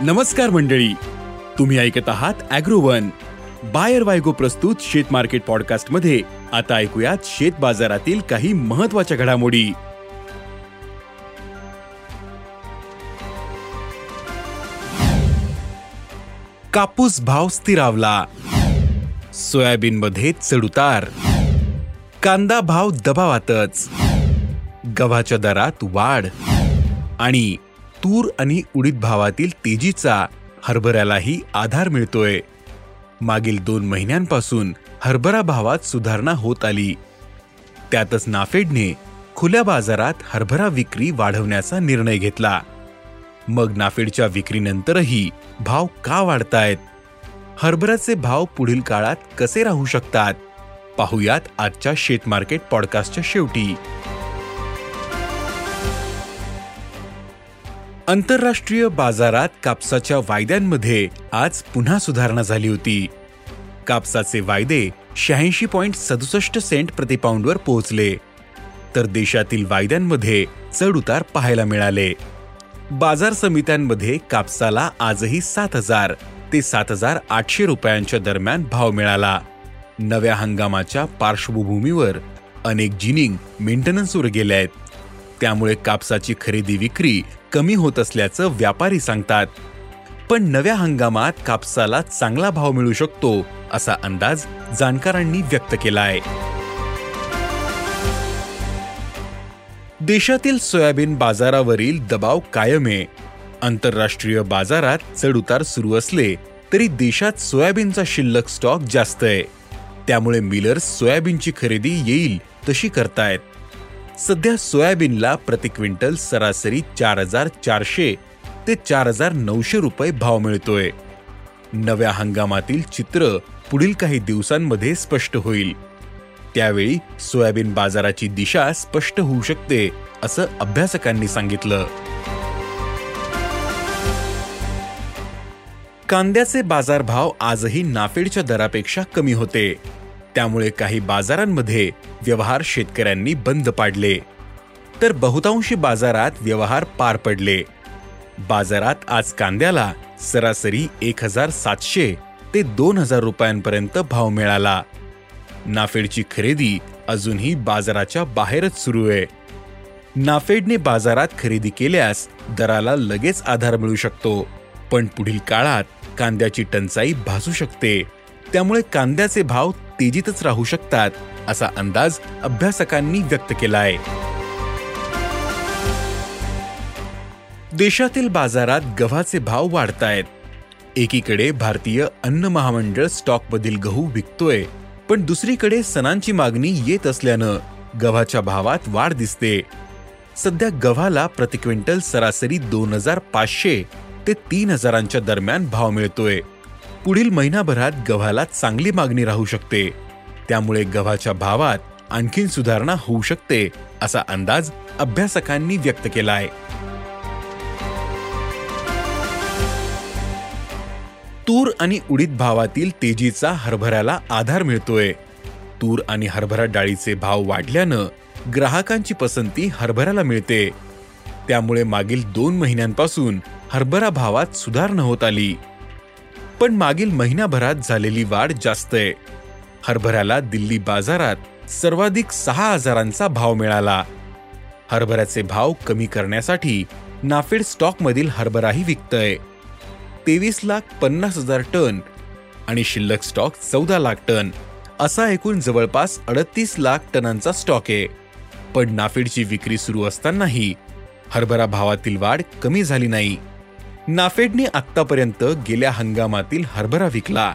नमस्कार मंडळी. तुम्ही ऐकत आहात अॅग्रोवन. बायर वायगो प्रस्तुत शेत मार्केट पॉडकास्टमध्ये आता ऐकूयात शेत बाजारातील काही महत्त्वाच्या घडामोडी. कापूस भाव स्थिरावला. सोयाबीन मध्ये चढउतार कांदा भाव दबावातच. गव्हाच्या दरात वाढ. आणि तूर आणि उडीद भावातील तेजीचा हरभऱ्यालाही आधार मिळतोय. मागील दोन महिन्यांपासून हरभरा भावात सुधारणा होत आली. त्यातच नाफेडने खुल्या बाजारात हरभरा विक्री वाढवण्याचा निर्णय घेतला. मग नाफेडच्या विक्रीनंतरही भाव का वाढतायत? हरभऱ्याचे भाव पुढील काळात कसे राहू शकतात? पाहुयात आजच्या शेतमार्केट पॉडकास्टच्या शेवटी. आंतरराष्ट्रीय बाजारात कापसाच्या वायद्यांमध्ये आज पुन्हा सुधारणा झाली होती. कापसाचे वायदे शहाऐंशी पॉईंट सदुसष्ट सेंट प्रतिपाऊंडवर पोहोचले. तर देशातील वायद्यांमध्ये चढउतार पाहायला मिळाले. बाजार समित्यांमध्ये कापसाला आजही सात हजार ते सात हजार आठशे रुपयांच्या दरम्यान भाव मिळाला. नव्या हंगामाच्या पार्श्वभूमीवर अनेक जिनिंग मेंटेनन्सवर गेले आहेत. त्यामुळे कापसाची खरेदी विक्री कमी होत असल्याचं व्यापारी सांगतात. पण नव्या हंगामात कापसाला चांगला भाव मिळू शकतो असा अंदाज जाणकारांनी व्यक्त केला आहे देशातील सोयाबीन बाजारावरील दबाव कायम. आहे आंतरराष्ट्रीय बाजारात चढउतार सुरू असले तरी देशात सोयाबीनचा शिल्लक स्टॉक जास्त आहे. त्यामुळे मिलर्स सोयाबीनची खरेदी येईल तशी करतायत. सध्या सोयाबीनला प्रति क्विंटल सरासरी चार हजार चारशे ते चार हजार नऊशे रुपये भाव मिळतोय. नव्या हंगामातील चित्र पुढील काही दिवसांमध्ये स्पष्ट होईल. त्यावेळी सोयाबीन बाजाराची दिशा स्पष्ट होऊ शकते असं अभ्यासकांनी सांगितलं. कांद्याचे बाजारभाव आजही नाफेडच्या दरापेक्षा कमी होते. त्यामुळे काही बाजारांमध्ये व्यवहार शेतकऱ्यांनी बंद पाडले. तर बहुतांशी बाजारात व्यवहार पार पडले. बाजारात आज कांद्याला सरासरी एक हजार सातशे ते दोन हजार रुपयांपर्यंत भाव मिळाला. नाफेडची खरेदी अजूनही बाजाराच्या बाहेरच सुरू आहे. नाफेडने बाजारात खरेदी केल्यास दराला लगेच आधार मिळू शकतो पण पुढील काळात कांद्याची टंचाई भासू शकते. त्यामुळे कांद्याचे भाव तेजीतच राहू शकतात असा अंदाज अभ्यासकांनी व्यक्त केला आहे देशातील बाजारात गव्हाचे भाव वाढतायत. एकीकडे भारतीय अन्न महामंडळ स्टॉकमधील गहू विकतोय पण दुसरीकडे सणांची मागणी येत असल्यानं गव्हाच्या भावात वाढ दिसते. सध्या गव्हाला प्रति क्विंटल सरासरी दोन हजार पाचशे ते तीन हजारांच्या दरम्यान भाव मिळतोय. पुढील महिनाभरात गव्हाला चांगली मागणी राहू शकते. त्यामुळे गव्हाच्या भावात आणखीन सुधारणा होऊ शकते असा अंदाज अभ्यासकांनी व्यक्त केला आहे तूर आणि उडीद भावातील तेजीचा हरभऱ्याला आधार मिळतोय. तूर आणि हरभरा डाळीचे भाव वाढल्यानं ग्राहकांची पसंती हरभऱ्याला मिळते. त्यामुळे मागील दोन महिन्यांपासून हरभरा भावात सुधारणा होत आली. पण मागील महिनाभरात झालेली वाढ जास्त आहे. हरभऱ्याला दिल्ली बाजारात सर्वाधिक सहा हजारांचा भाव मिळाला. हरभऱ्याचे भाव कमी करण्यासाठी नाफेड स्टॉकमधील हरभराही विकतय. तेवीस लाख पन्नास हजार टन आणि शिल्लक स्टॉक चौदा लाख टन असा एकूण जवळपास अडतीस लाख टनांचा स्टॉक आहे. पण नाफेडची विक्री सुरू असतानाही हरभरा भावातील वाढ कमी झाली नाही. नाफेडने आत्तापर्यंत गेल्या हंगामातील हरभरा विकला.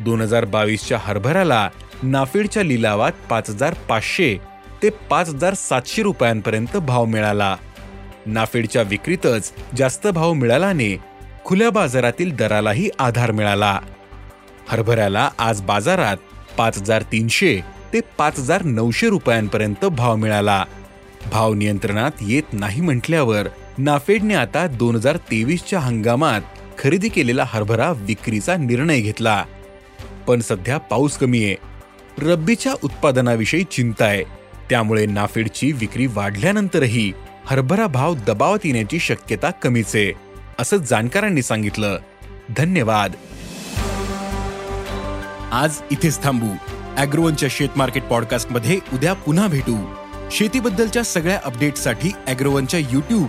दोन हजार बावीसच्या हरभराला नाफेडच्या लिलावात पाच हजार पाचशे ते पाच हजार सातशे रुपयांपर्यंत भाव मिळाला. नाफेडच्या विक्रीतच जास्त भाव मिळाल्याने खुल्या बाजारातील दरालाही आधार मिळाला. हरभऱ्याला आज बाजारात पाच हजार तीनशे ते पाच हजार नऊशे रुपयांपर्यंत भाव मिळाला. भाव नियंत्रणात येत नाही म्हटल्यावर नाफेडने आता दोन हजार तेवीसच्या हंगामात खरेदी केलेला हरभरा विक्रीचा निर्णय घेतला. पण सध्या पाऊस कमी आहे. रब्बीच्या उत्पादनाविषयी चिंता आहे. त्यामुळे नाफेडची विक्री वाढल्यानंतरही हरभरा भाव दबावात येण्याची शक्यता कमीच आहे असं जाणकारांनी सांगितलं. धन्यवाद. आज इथेच थांबू. अॅग्रोवनच्या शेत मार्केट पॉडकास्टमध्ये उद्या पुन्हा भेटू. शेतीबद्दलच्या सगळ्या अपडेटसाठी अॅग्रोवनच्या युट्यूब